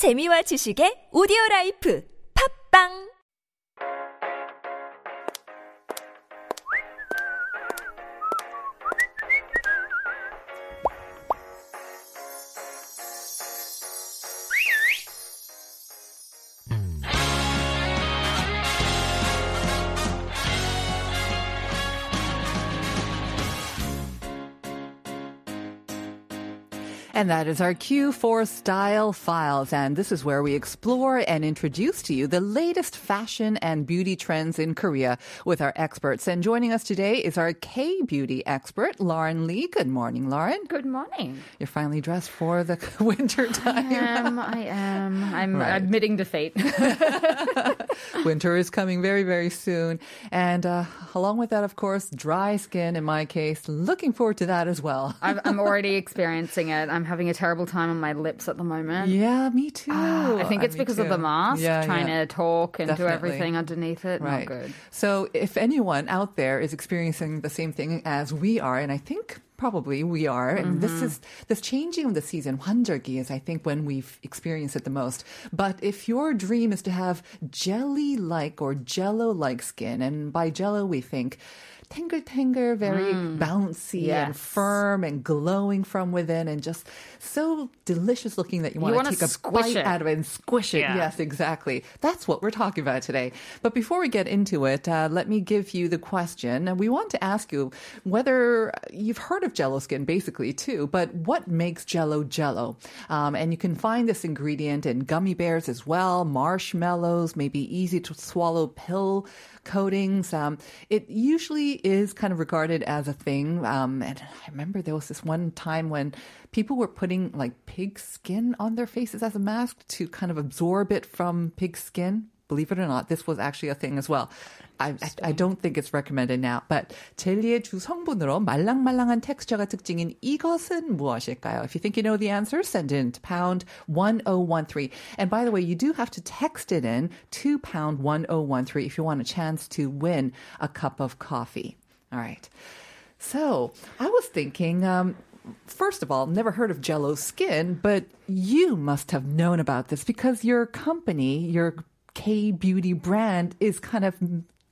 재미와 지식의 오디오 라이프. 팝빵 And that is our Q4 Style Files. And this is where we explore and introduce to you the latest fashion and beauty trends in Korea with our experts. And joining us today is our K beauty expert, Lauren Lee. Good morning, Lauren. Good morning. You're finally dressed for the winter time. I am. I am. I'm Right. admitting defeat. winter is coming very, very soon. And uh, along with that, of course, dry skin in my case. Looking forward to that as well. I'm, I'm already experiencing it. I'm having a terrible time on my lips at the moment. Yeah, me too. Ah, I think Uh, it's me because of the too. mask, Yeah, trying yeah. to talk and do Definitely. everything underneath it. Right. Not good. So if anyone out there is experiencing the same thing as we are, and I think probably we are, and this Mm-hmm. is this changing of the season, 환절기 is I think when we've experienced it the most. But if your dream is to have jelly-like or jello-like skin, and by jello we think tangle tangle, very bouncy and Mm. Firm and glowing from within, and just so delicious looking that you want wanna take a squish bite it. out of it and squish it. Yeah. Yes, exactly. That's what we're talking about today. But before we get into it, uh, let me give you the question. And we want to ask you whether you've heard of Jello skin, basically too. But what makes Jello Jello? Um, and you can find this ingredient in gummy bears as well, marshmallows, maybe easy to swallow pill coatings. Um, it usually is kind of regarded as a thing. Um, and I remember there was this one time when people were putting like pig skin on their faces as a mask to kind of absorb it from pig skin. Believe it or not, this was actually a thing as well. I, I, I don't think it's recommended now, but 젤리의 주 성분으로 말랑말랑한 텍스처가 특징인 이것은 무엇일까요? If you think you know the answer, send in to pound 1013. And by the way, you do have to text it in to pound 1013 if you want a chance to win a cup of coffee. All right. So I was thinking, um, first of all, never heard of Jello Skin, but you must have known about this because your company, your K beauty brand, is kind of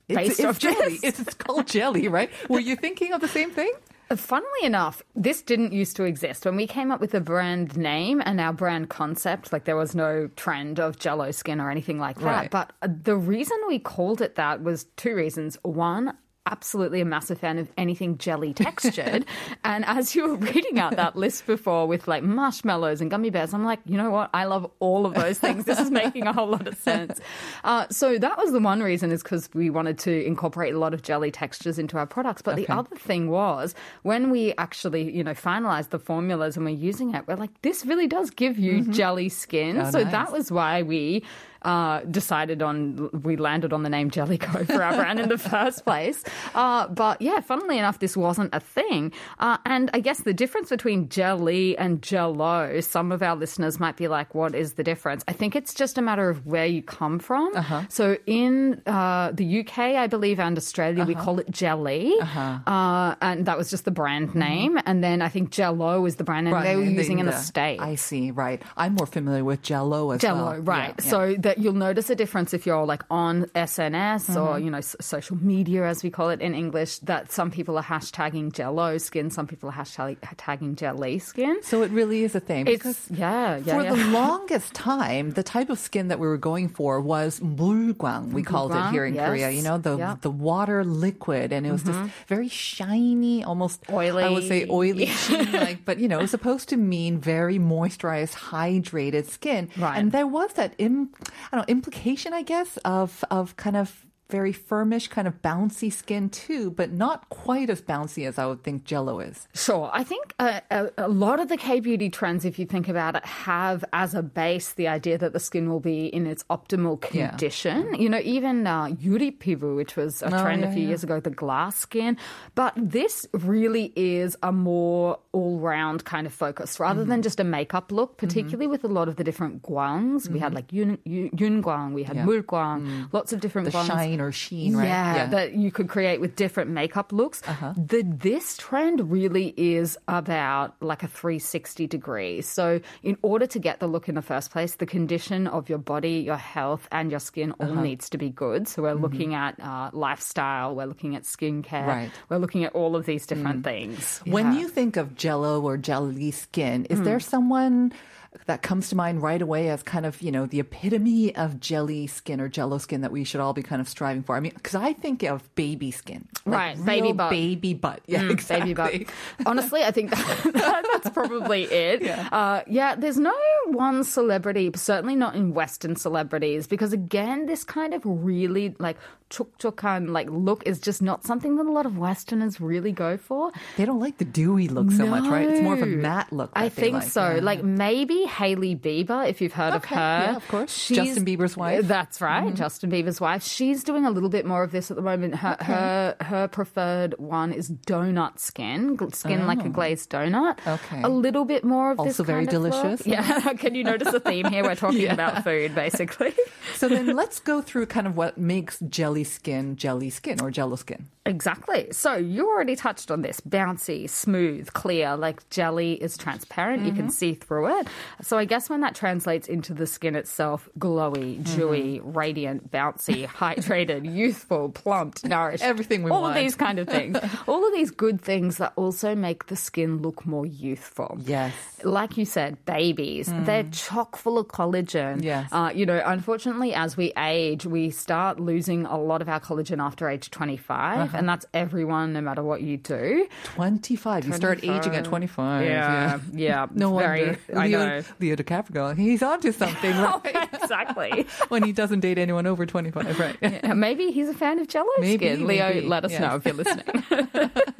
it's, Based it's off jelly. It's, it's called jelly, right? Were you thinking of the same thing? Funnily enough, this didn't used to exist. When we came up with the brand name and our brand concept, like there was no trend of jello skin or anything like that. Right. But the reason we called it that was two reasons. One, absolutely a massive fan of anything jelly textured. and as you were reading out that list before with like marshmallows and gummy bears, I'm like, you know what? I love all of those things. This is making a whole lot of sense. Uh, so that was the one reason is because we wanted to incorporate a lot of jelly textures into our products. But the other thing was when we actually, you know, finalized the formulas and we're using it, we're like, this really does give you jelly skin. Oh, so nice. that was why we uh, decided on, we landed on the name Jellico for our brand in the first place. Uh, but yeah, funnily enough, this wasn't a thing. Uh, and I guess the difference between jelly and jello, some of our listeners might be like, what is the difference? I think it's just a matter of where you come from. Uh-huh. So in uh, the UK, I believe, and Australia, we call it jelly. uh and that was just the brand name. And then I think jello is the brand name they were using in the, the- States. I see, right. I'm more familiar with Jello as Jello, well. right. Yeah, yeah. That you'll notice a difference if you're like on SNS or, Mm-hmm. you know, s- social media, as we call it in English, that some people are hashtagging Jello skin, some people are hashtag- tagging jelly skin. So it really is a thing. It's, because yeah, yeah, for yeah. the longest time, the type of skin that we were going for was mulgwang. We called it here in yes. Korea. You know, the Yeah. the water liquid, and it was just very shiny, almost Oily. I would say oily, sheen like, but you know, it was supposed to mean very moisturized, hydrated skin. Right. And there was that Im, I don't know, implication, I guess, of of kind of very firmish, kind of bouncy skin too, but not quite as bouncy as I would think Jello is. Sure. I think a, a, a lot of the K beauty trends, if you think about it, have as a base the idea that the skin will be in its optimal Yeah. condition. You know, even uh, Yuri Pivu, which was a Oh, trend yeah, a few yeah. years ago, the glass skin. But this really is a more all round kind of focus rather Mm-hmm. than just a makeup look, particularly with a lot of the different guangs. We had like Yun, Yun, Yun Guang, we had Mm-hmm. Yeah. Mm. Mul Guang, lots of different The guangs. Or sheen, right? Yeah, that you could create with different makeup looks. Uh-huh. The this trend really is about like a 360 degree. So in order to get the look in the first place, the condition of your body, your health, and your skin all Uh-huh. needs to be good. So we're looking at uh, lifestyle, we're looking at skincare, Right. we're looking at all of these different things. When Yeah. you think of jello or jelly skin, is Hmm. there someone that comes to mind right away as kind of, you know, the epitome of jelly skin or jello skin that we should all be kind of striving for? I mean, because I think of baby skin. Right, real baby butt. Baby butt. Yeah, Mm, exactly. baby butt. Honestly, I think that, that's probably it. Yeah. Uh, yeah, there's no one celebrity, certainly not in Western celebrities, because again, this kind of really like chukchukan like look is just not something that a lot of Westerners really go for. They don't like the dewy look so much, right? It's more of a matte look. I think like. so. Yeah. Like maybe Hailey Bieber, if you've heard Okay, of her. yeah, of course. She's- Justin Bieber's wife. Mm-hmm. That's right, Justin Bieber's wife. She's doing a little bit more of this at the moment. Her her, her preferred one is donut skin, skin like a glazed donut. Oh. Okay. A little bit more of this Also very kind of look. delicious. Yeah. Can you notice a theme here? We're talking about food, basically. so then let's go through kind of what makes jelly skin jelly skin or jello skin. Exactly. So you already touched on this bouncy, smooth, clear, like jelly is transparent. You Mm-hmm. can see through it. So I guess when that translates into the skin itself, glowy, dewy, Mm-hmm. radiant, bouncy, hydrated, youthful, plumped, nourished. Everything we all want. All of these kind of things. all of these good things that also make the skin look more youthful. Yes. Like you said, babies, they're chock full of collagen. Yes. Uh, you know, unfortunately, as we age, we start losing a lot of our collagen after age 25, Uh-huh. And that's everyone, no matter what you do. 25. You start aging at 25. Yeah, yeah. No very, wonder. I Leo, know. Leo DiCaprio, he's onto something, oh, right? exactly. when he doesn't date anyone over 25, right? Yeah, Maybe he's a fan of Jello Maybe, skin. Leo, let us yes. know if you're listening.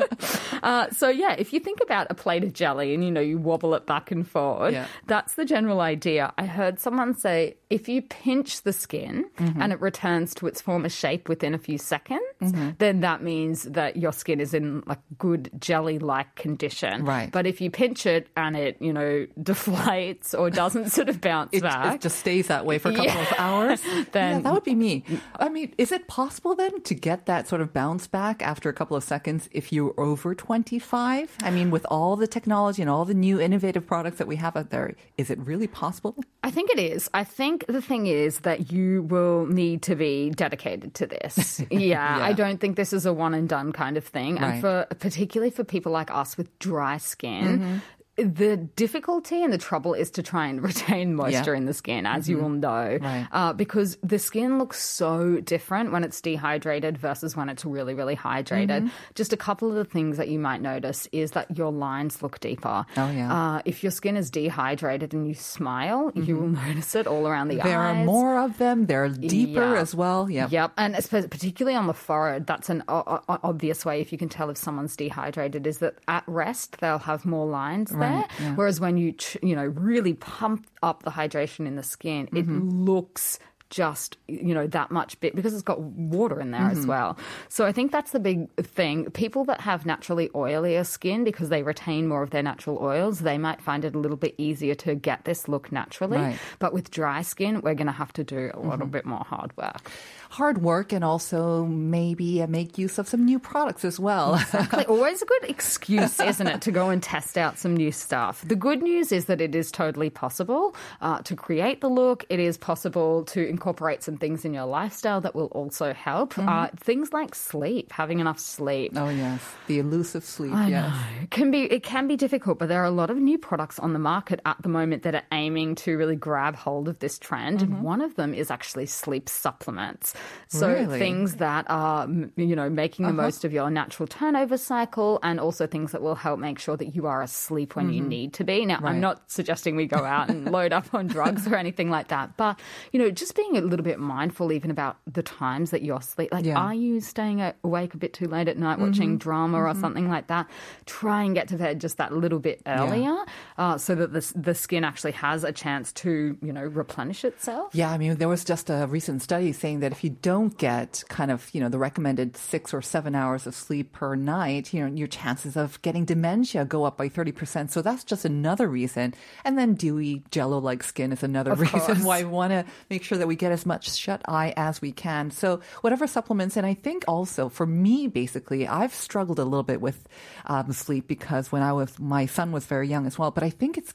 uh, so yeah, if you think about a plate of jelly and you know you wobble it back and forward, Yeah. that's the general idea. I heard someone say if you pinch the skin Mm-hmm. and it returns to its former shape within a few seconds, Mm-hmm. then that means that your skin is in like good jelly-like condition. Right. But if you pinch it and it you know deflates or doesn't sort of bounce It, back, it just stays that way for a couple Yeah. of hours. Then- yeah, that would be me. I mean, is it possible then to get that sort of bounce back after a couple of seconds if you're over 25? I mean, with all the technology and all the new innovative products that we have out there, is it really possible? I think it is. I think the thing is that you will need to be dedicated to this. Yeah, I don't think this is a one and done kind of thing. Right. And for particularly for people like us with dry skin, mm-hmm. The difficulty and the trouble is to try and retain moisture Yeah. in the skin, as you will know, Right. uh, because the skin looks so different when it's dehydrated versus when it's really, really hydrated. Just a couple of the things that you might notice is that your lines look deeper. Oh, yeah. Uh, if your skin is dehydrated and you smile, you will notice it all around the eyes. There are more of them. They're deeper Yeah. as well. Yeah. Yep, and particularly on the forehead, that's an o- o- obvious way if you can tell if someone's dehydrated is that at rest they'll have more lines there, yeah. whereas when you ch- you know really pump up the hydration in the skin, it Mm-hmm. looks just you know that much bit because it's got water in there as Mm-hmm. well. So I think that's the big thing. People that have naturally oilier skin because they retain more of their natural oils, they might find it a little bit easier to get this look naturally. Right. Mm-hmm. But with dry skin, we're going to have to do a little bit more hard work. Hard work and also maybe uh, make use of some new products as well. Exactly. Always a good excuse, isn't it, to go and test out some new stuff. The good news is that it is totally possible uh, to create the look. It is possible to incorporate some things in your lifestyle that will also help. Uh, things like sleep, having enough sleep. oh, yes. The elusive sleep. I yes. know. It can be it can be difficult, but there are a lot of new products on the market at the moment that are aiming to really grab hold of this trend. And one of them is actually sleep supplements. So Really? things that are you know making the uh-huh. most of your natural turnover cycle, and also things that will help make sure that you are asleep when you mm-hmm. need to be. Now, Right. I'm not suggesting we go out and load up on drugs or anything like that, but you know, just being a little bit mindful even about the times that you're sleep. Like, Yeah. are you staying awake a bit too late at night watching mm-hmm. drama or mm-hmm. something like that? Try and get to bed just that little bit earlier, uh, so that the the skin actually has a chance to you know replenish itself. Yeah, I mean, there was just a recent study saying that if you don't get kind of, you know, the recommended six or seven hours of sleep per night, you know, your chances of getting dementia go up by 30%. So that's just another reason. And then dewy jello like skin is another reason course. why we want to make sure that we get as much shut eye as we can. So whatever supplements, and I think also for me, basically, I've struggled a little bit with um, sleep because when I was, my son was very young as well. But I think it's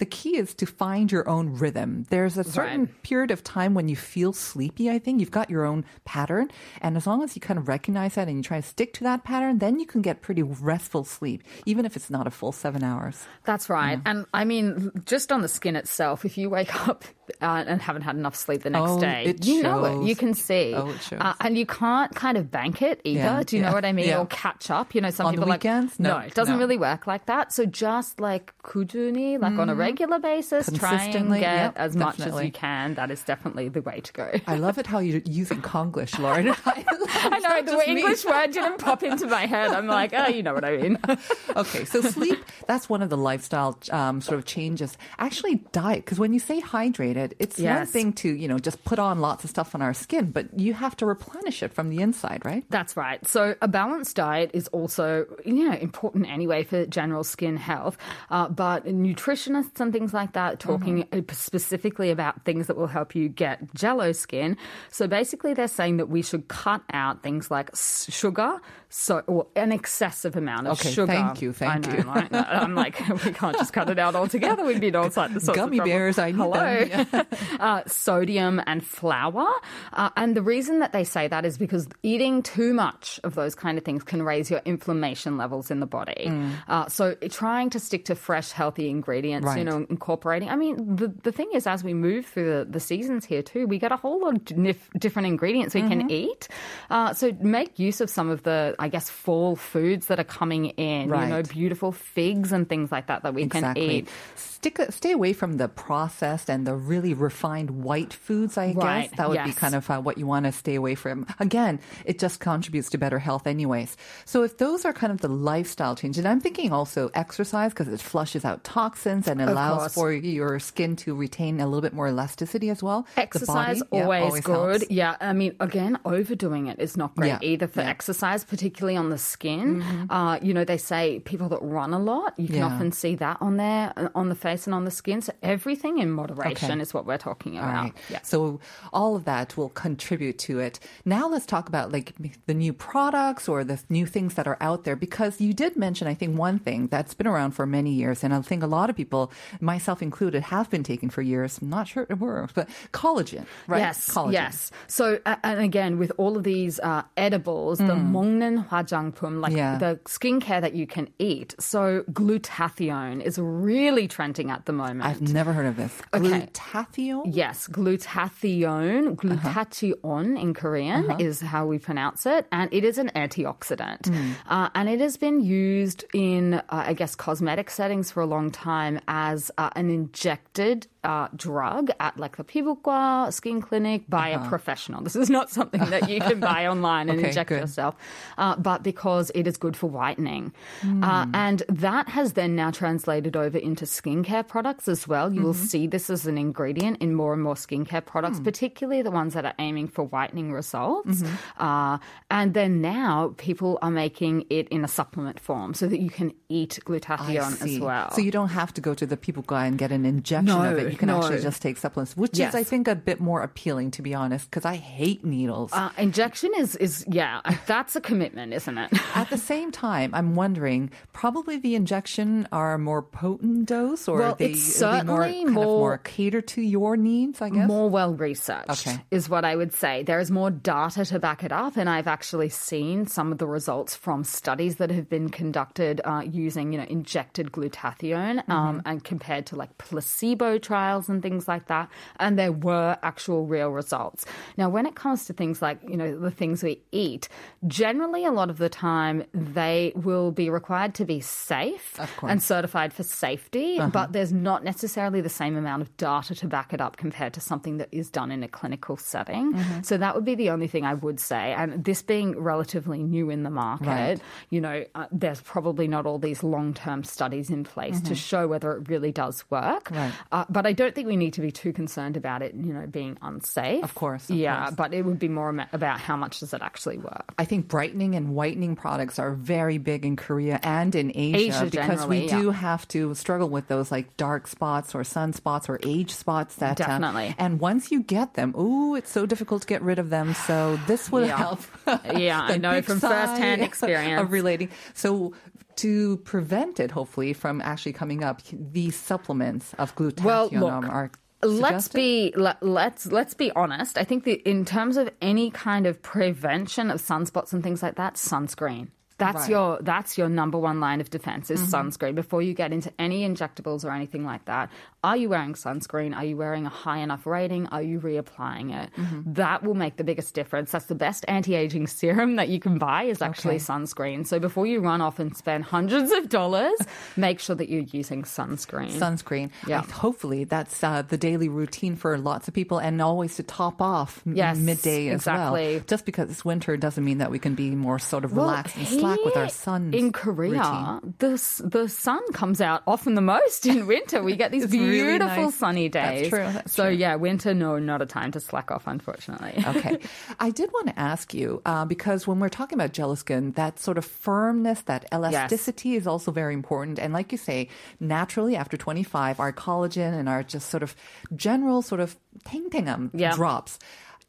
the key is to find your own rhythm. There's a certain Right. period of time when you feel sleepy, I think. You've got your own pattern. And as long as you kind of recognize that and you try to stick to that pattern, then you can get pretty restful sleep, even if it's not a full seven hours. That's right. And I mean, just on the skin itself, if you wake up uh, and haven't had enough sleep the next Oh, day, you know it. You can see. Oh, it shows. Uh, and you can't kind of bank it either. Yeah, Do you know what I mean? yeah. Or catch up. You know, some On the people weekends? like No, no, it doesn't no. really work like that. So just like kujuni, like on a regular basis, try and. Get yep, as much as you can. That is definitely the way to go. I love it how you're using Konglish, Lauren. I, I know the English word didn't pop into my head. I'm like, oh, you know what I mean. Okay, so sleep, that's one of the lifestyle um, sort of changes. Actually, diet, because when you say hydrated, it's one thing to, you know, just put on lots of stuff on our skin, but you have to replenish it from the inside, right? That's right. So a balanced diet is also, you know, important anyway for general skin health. Uh, but nutritionists and things like that talking uh, specifically about things that will help you get jello skin. So basically, they're saying that we should cut out things like sugar, so or an excessive amount of Okay, sugar. thank you, thank know, you. right? I'm like, we can't just cut it out altogether. We'd be all sorts of Gummy bears, I need Hello. them. uh, sodium and flour. Uh, and the reason that they say that is because eating too much of those kind of things can raise your inflammation levels in the body. Mm. Uh, so trying to stick to fresh, healthy ingredients, you know, incorporating. I mean, the, the thing is, as we move through the, the seasons here too, we get a whole lot of dif- different ingredients we Mm-hmm. can eat. Uh, so make use of some of the, I guess, fall foods that are coming in. You know, beautiful figs and things like that that we can eat. Stick, stay away from the processed and the really refined white foods, I Right, guess. That would be kind of uh, what you want to stay away from. Again, it just contributes to better health, anyways. So, if those are kind of the lifestyle changes, and I'm thinking also exercise because it flushes out toxins and allows for your skin to retain a little bit more elasticity as well. Exercise body, yeah, always, good. helps. Yeah, I mean, again, overdoing it is not great Yeah, either for yeah. Mm-hmm. exercise, particularly on the skin. Uh, you know, they say people that run a lot, you can often see that on there, on the face and on the skin. So everything in moderation Okay. is what we're talking All about. right. Yeah. So all of that will contribute to it. Now let's talk about like the new products or the new things that are out there because you did mention I think one thing that's been around for many years and I think a lot of people myself included have been taking for years. I'm not sure it works, but collagen, right? Yes, collagen. yes. So, uh, and again, with all of these uh, edibles, the 먹는 화장품, like Mm. Yeah. the skincare that you can eat. So, glutathione is really at the moment. I've never heard of this. Okay. Glutathione? Yes, glutathione, glutathione in Korean is how we pronounce it, and it is an antioxidant. Uh, and it has been used in, uh, I guess, cosmetic settings for a long time as uh, an injected uh, drug at like the pibukwa skin clinic by uh-huh. a professional. This is not something that you can buy online and okay, inject good. yourself, uh, but because it is good for whitening. Mm. Uh, and that has then now translated over into skincare products as well. You mm-hmm. will see this as an ingredient in more and more skincare products, mm. particularly the ones that are aiming for whitening results. Mm-hmm. Uh, and then now people are making it in a supplement form so that you can eat glutathione as well. So you don't have to go to the pibukwa and get an injection no, of it you can actually just take supplements, which Yes. is, I think, a bit more appealing, to be honest, because I hate needles. uh, injection is, is, yeah, that's a commitment, isn't it? At the same time, I'm wondering, probably the injection are a more potent dose, or Well, they, be more, kind of more- more cater to your needs, I guess. More well researched Okay. is what I would say. There is more data to back it up, and I've actually seen some of the results from studies that have been conducted uh, using, you know, injected glutathione Mm-hmm. um, and compared to like placebo trials and things like that. And there were actual real results. Now, when it comes to things like, you know, the things we eat, generally a lot of the time they will be required to be safe and certified for safety, but there's not necessarily the same amount of data to back it up compared to something that is done in a clinical setting. So that would be the only thing I would say. And this being relatively new in the market, Right. you know, uh, there's probably not all these long term studies in place to show whether it really does work. Right. Uh, but I I don't think we need to be too concerned about it, you know, being unsafe. Of course, of yeah, course. but it would be more about how much does it actually work. I think brightening and whitening products are very big in Korea and in Asia, Asia because we generally, do yeah. have to struggle with those like dark spots or sunspots or age spots that uh, Definitely. and once you get them, ooh, it's so difficult to get rid of them. So this will Yeah. help. Yeah, I know from firsthand experience. of relating. So to prevent it, hopefully, from actually coming up, these supplements of glutathione Well, look, are. Let's be let, let's let's be honest. I think that in terms of any kind of prevention of sunspots and things like that, sunscreen. That's Right. your that's your number one line of defense is sunscreen before you get into any injectables or anything like that. Are you wearing sunscreen? Are you wearing a high enough rating? Are you reapplying it? That will make the biggest difference. That's the best anti-aging serum that you can buy is actually Okay. sunscreen. So before you run off and spend hundreds of dollars, make sure that you're using sunscreen. sunscreen. Yeah. I- hopefully, that's uh, the daily routine for lots of people, and always to top off Yes, midday as exactly. well. Just because it's winter doesn't mean that we can be more sort of Well, relaxed and slack with our sun. In Korea, routine. the the sun comes out often the most in winter. We get these It's really beautiful nice. sunny That's days. true, that's so true. yeah, winter no, not a time to slack off, unfortunately. okay. I did want to ask you uh, because when we're talking about jello skin, that sort of firmness, that elasticity is also very important. And like you say, naturally after 25, our collagen and our just sort of general sort of tingtingum Yeah. drops.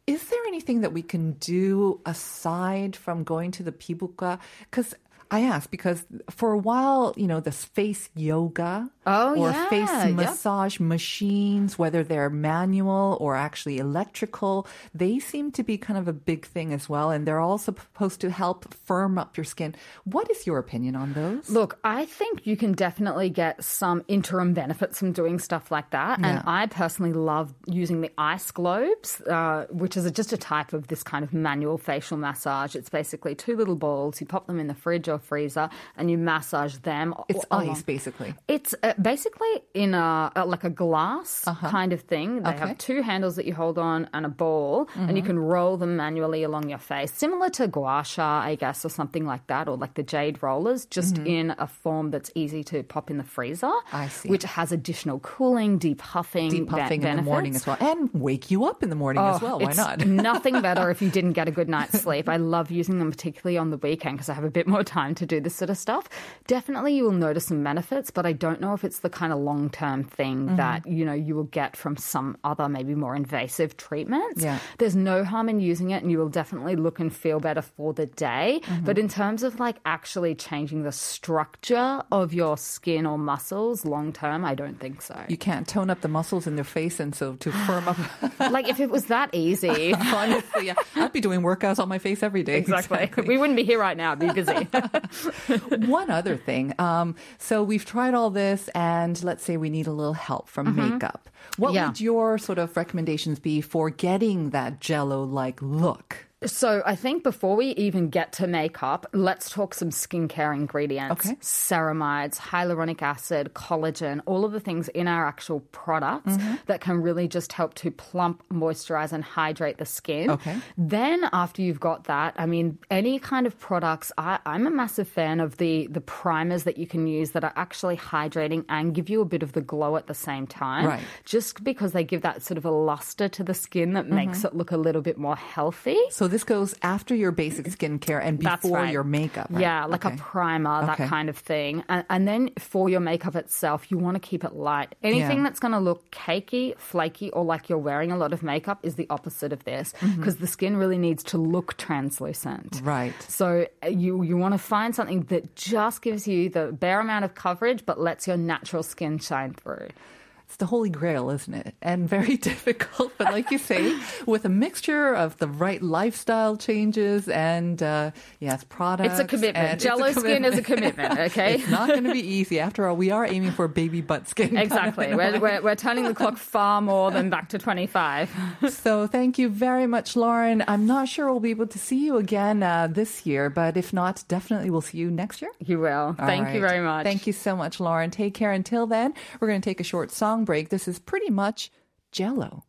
Is there anything that we can do aside from going to the pibuka? Because I ask because for a while, you know, this face yoga Oh, or yeah, face yep. massage machines, whether they're manual or actually electrical, they seem to be kind of a big thing as well. And they're all supposed to help firm up your skin. What is your opinion on those? Look, I think you can definitely get some interim benefits from doing stuff like that. And I personally love using the ice globes, uh, which is a, just a type of this kind of manual facial massage. It's basically two little balls. You pop them in the fridge or freezer and you massage them. It's ice, basically. It's uh, basically in a, uh, like a glass kind of thing. They Uh-huh. Okay. Mm-hmm. have two handles that you hold on and a ball, and you can roll them manually along your face, similar to gua sha, I guess, or something like that, or like the jade rollers, just in a form that's easy to pop in the freezer. Mm-hmm. I see. Which has additional cooling, depuffing, Deep puffing be- in the morning as well. And wake you up in the morning as Oh, well. Why not? nothing better if you didn't get a good night's sleep. I love using them, particularly on the weekend, because I have a bit more time to do this sort of stuff. Definitely, you will notice some benefits, but I don't know if it's the kind of long term thing Mm-hmm. that you know you will get from some other, maybe more invasive treatments. Yeah. There's no harm in using it, and you will definitely look and feel better for the day. Mm-hmm. But in terms of like actually changing the structure of your skin or muscles long term, I don't think so. You can't tone up the muscles in your face, and so to firm up. like if it was that easy. Honestly, yeah, I'd be doing workouts on my face every day. Exactly. We wouldn't be here right now. Be busy. One other thing. Um, so we've tried all this, and let's say we need a little help from makeup. What Mm-hmm. Yeah. would your sort of recommendations be for getting that jello like look? So I think before we even get to makeup, let's talk some skincare ingredients. Okay. Ceramides, hyaluronic acid, collagen, all of the things in our actual products mm-hmm. that can really just help to plump, moisturize, and hydrate the skin. Okay. Then after you've got that, I mean, any kind of products, I, I'm a massive fan of the the primers that you can use that are actually hydrating and give you a bit of the glow at the same time. Right. Just because they give that sort of a luster to the skin that makes mm-hmm. it look a little bit more healthy. So this goes after your basic skincare and before right. your makeup. right? Yeah, like Okay. a primer, that Okay. kind of thing. And, and then for your makeup itself, you want to keep it light. Anything Yeah. that's going to look cakey, flaky, or like you're wearing a lot of makeup is the opposite of this because the skin really needs to look translucent. Mm-hmm. Right. So uh, you you want to find something that just gives you the bare amount of coverage but lets your natural skin shine through. It's the holy grail, isn't it? And very difficult. But like you say, with a mixture of the right lifestyle changes and, uh, yes, products. It's a commitment. it's a Jello skin is a commitment, okay? it's not going to be easy. After all, we are aiming for baby butt skin. Exactly. we're, we're, we're turning the clock far more than back to 25. So thank you very much, Lauren. I'm not sure we'll be able to see you again uh, this year, but if not, definitely we'll see you next year. You will. All Thank you very much. Thank you so much, Lauren. Take care. Until then, we're going to take a short break. This is pretty much Jello.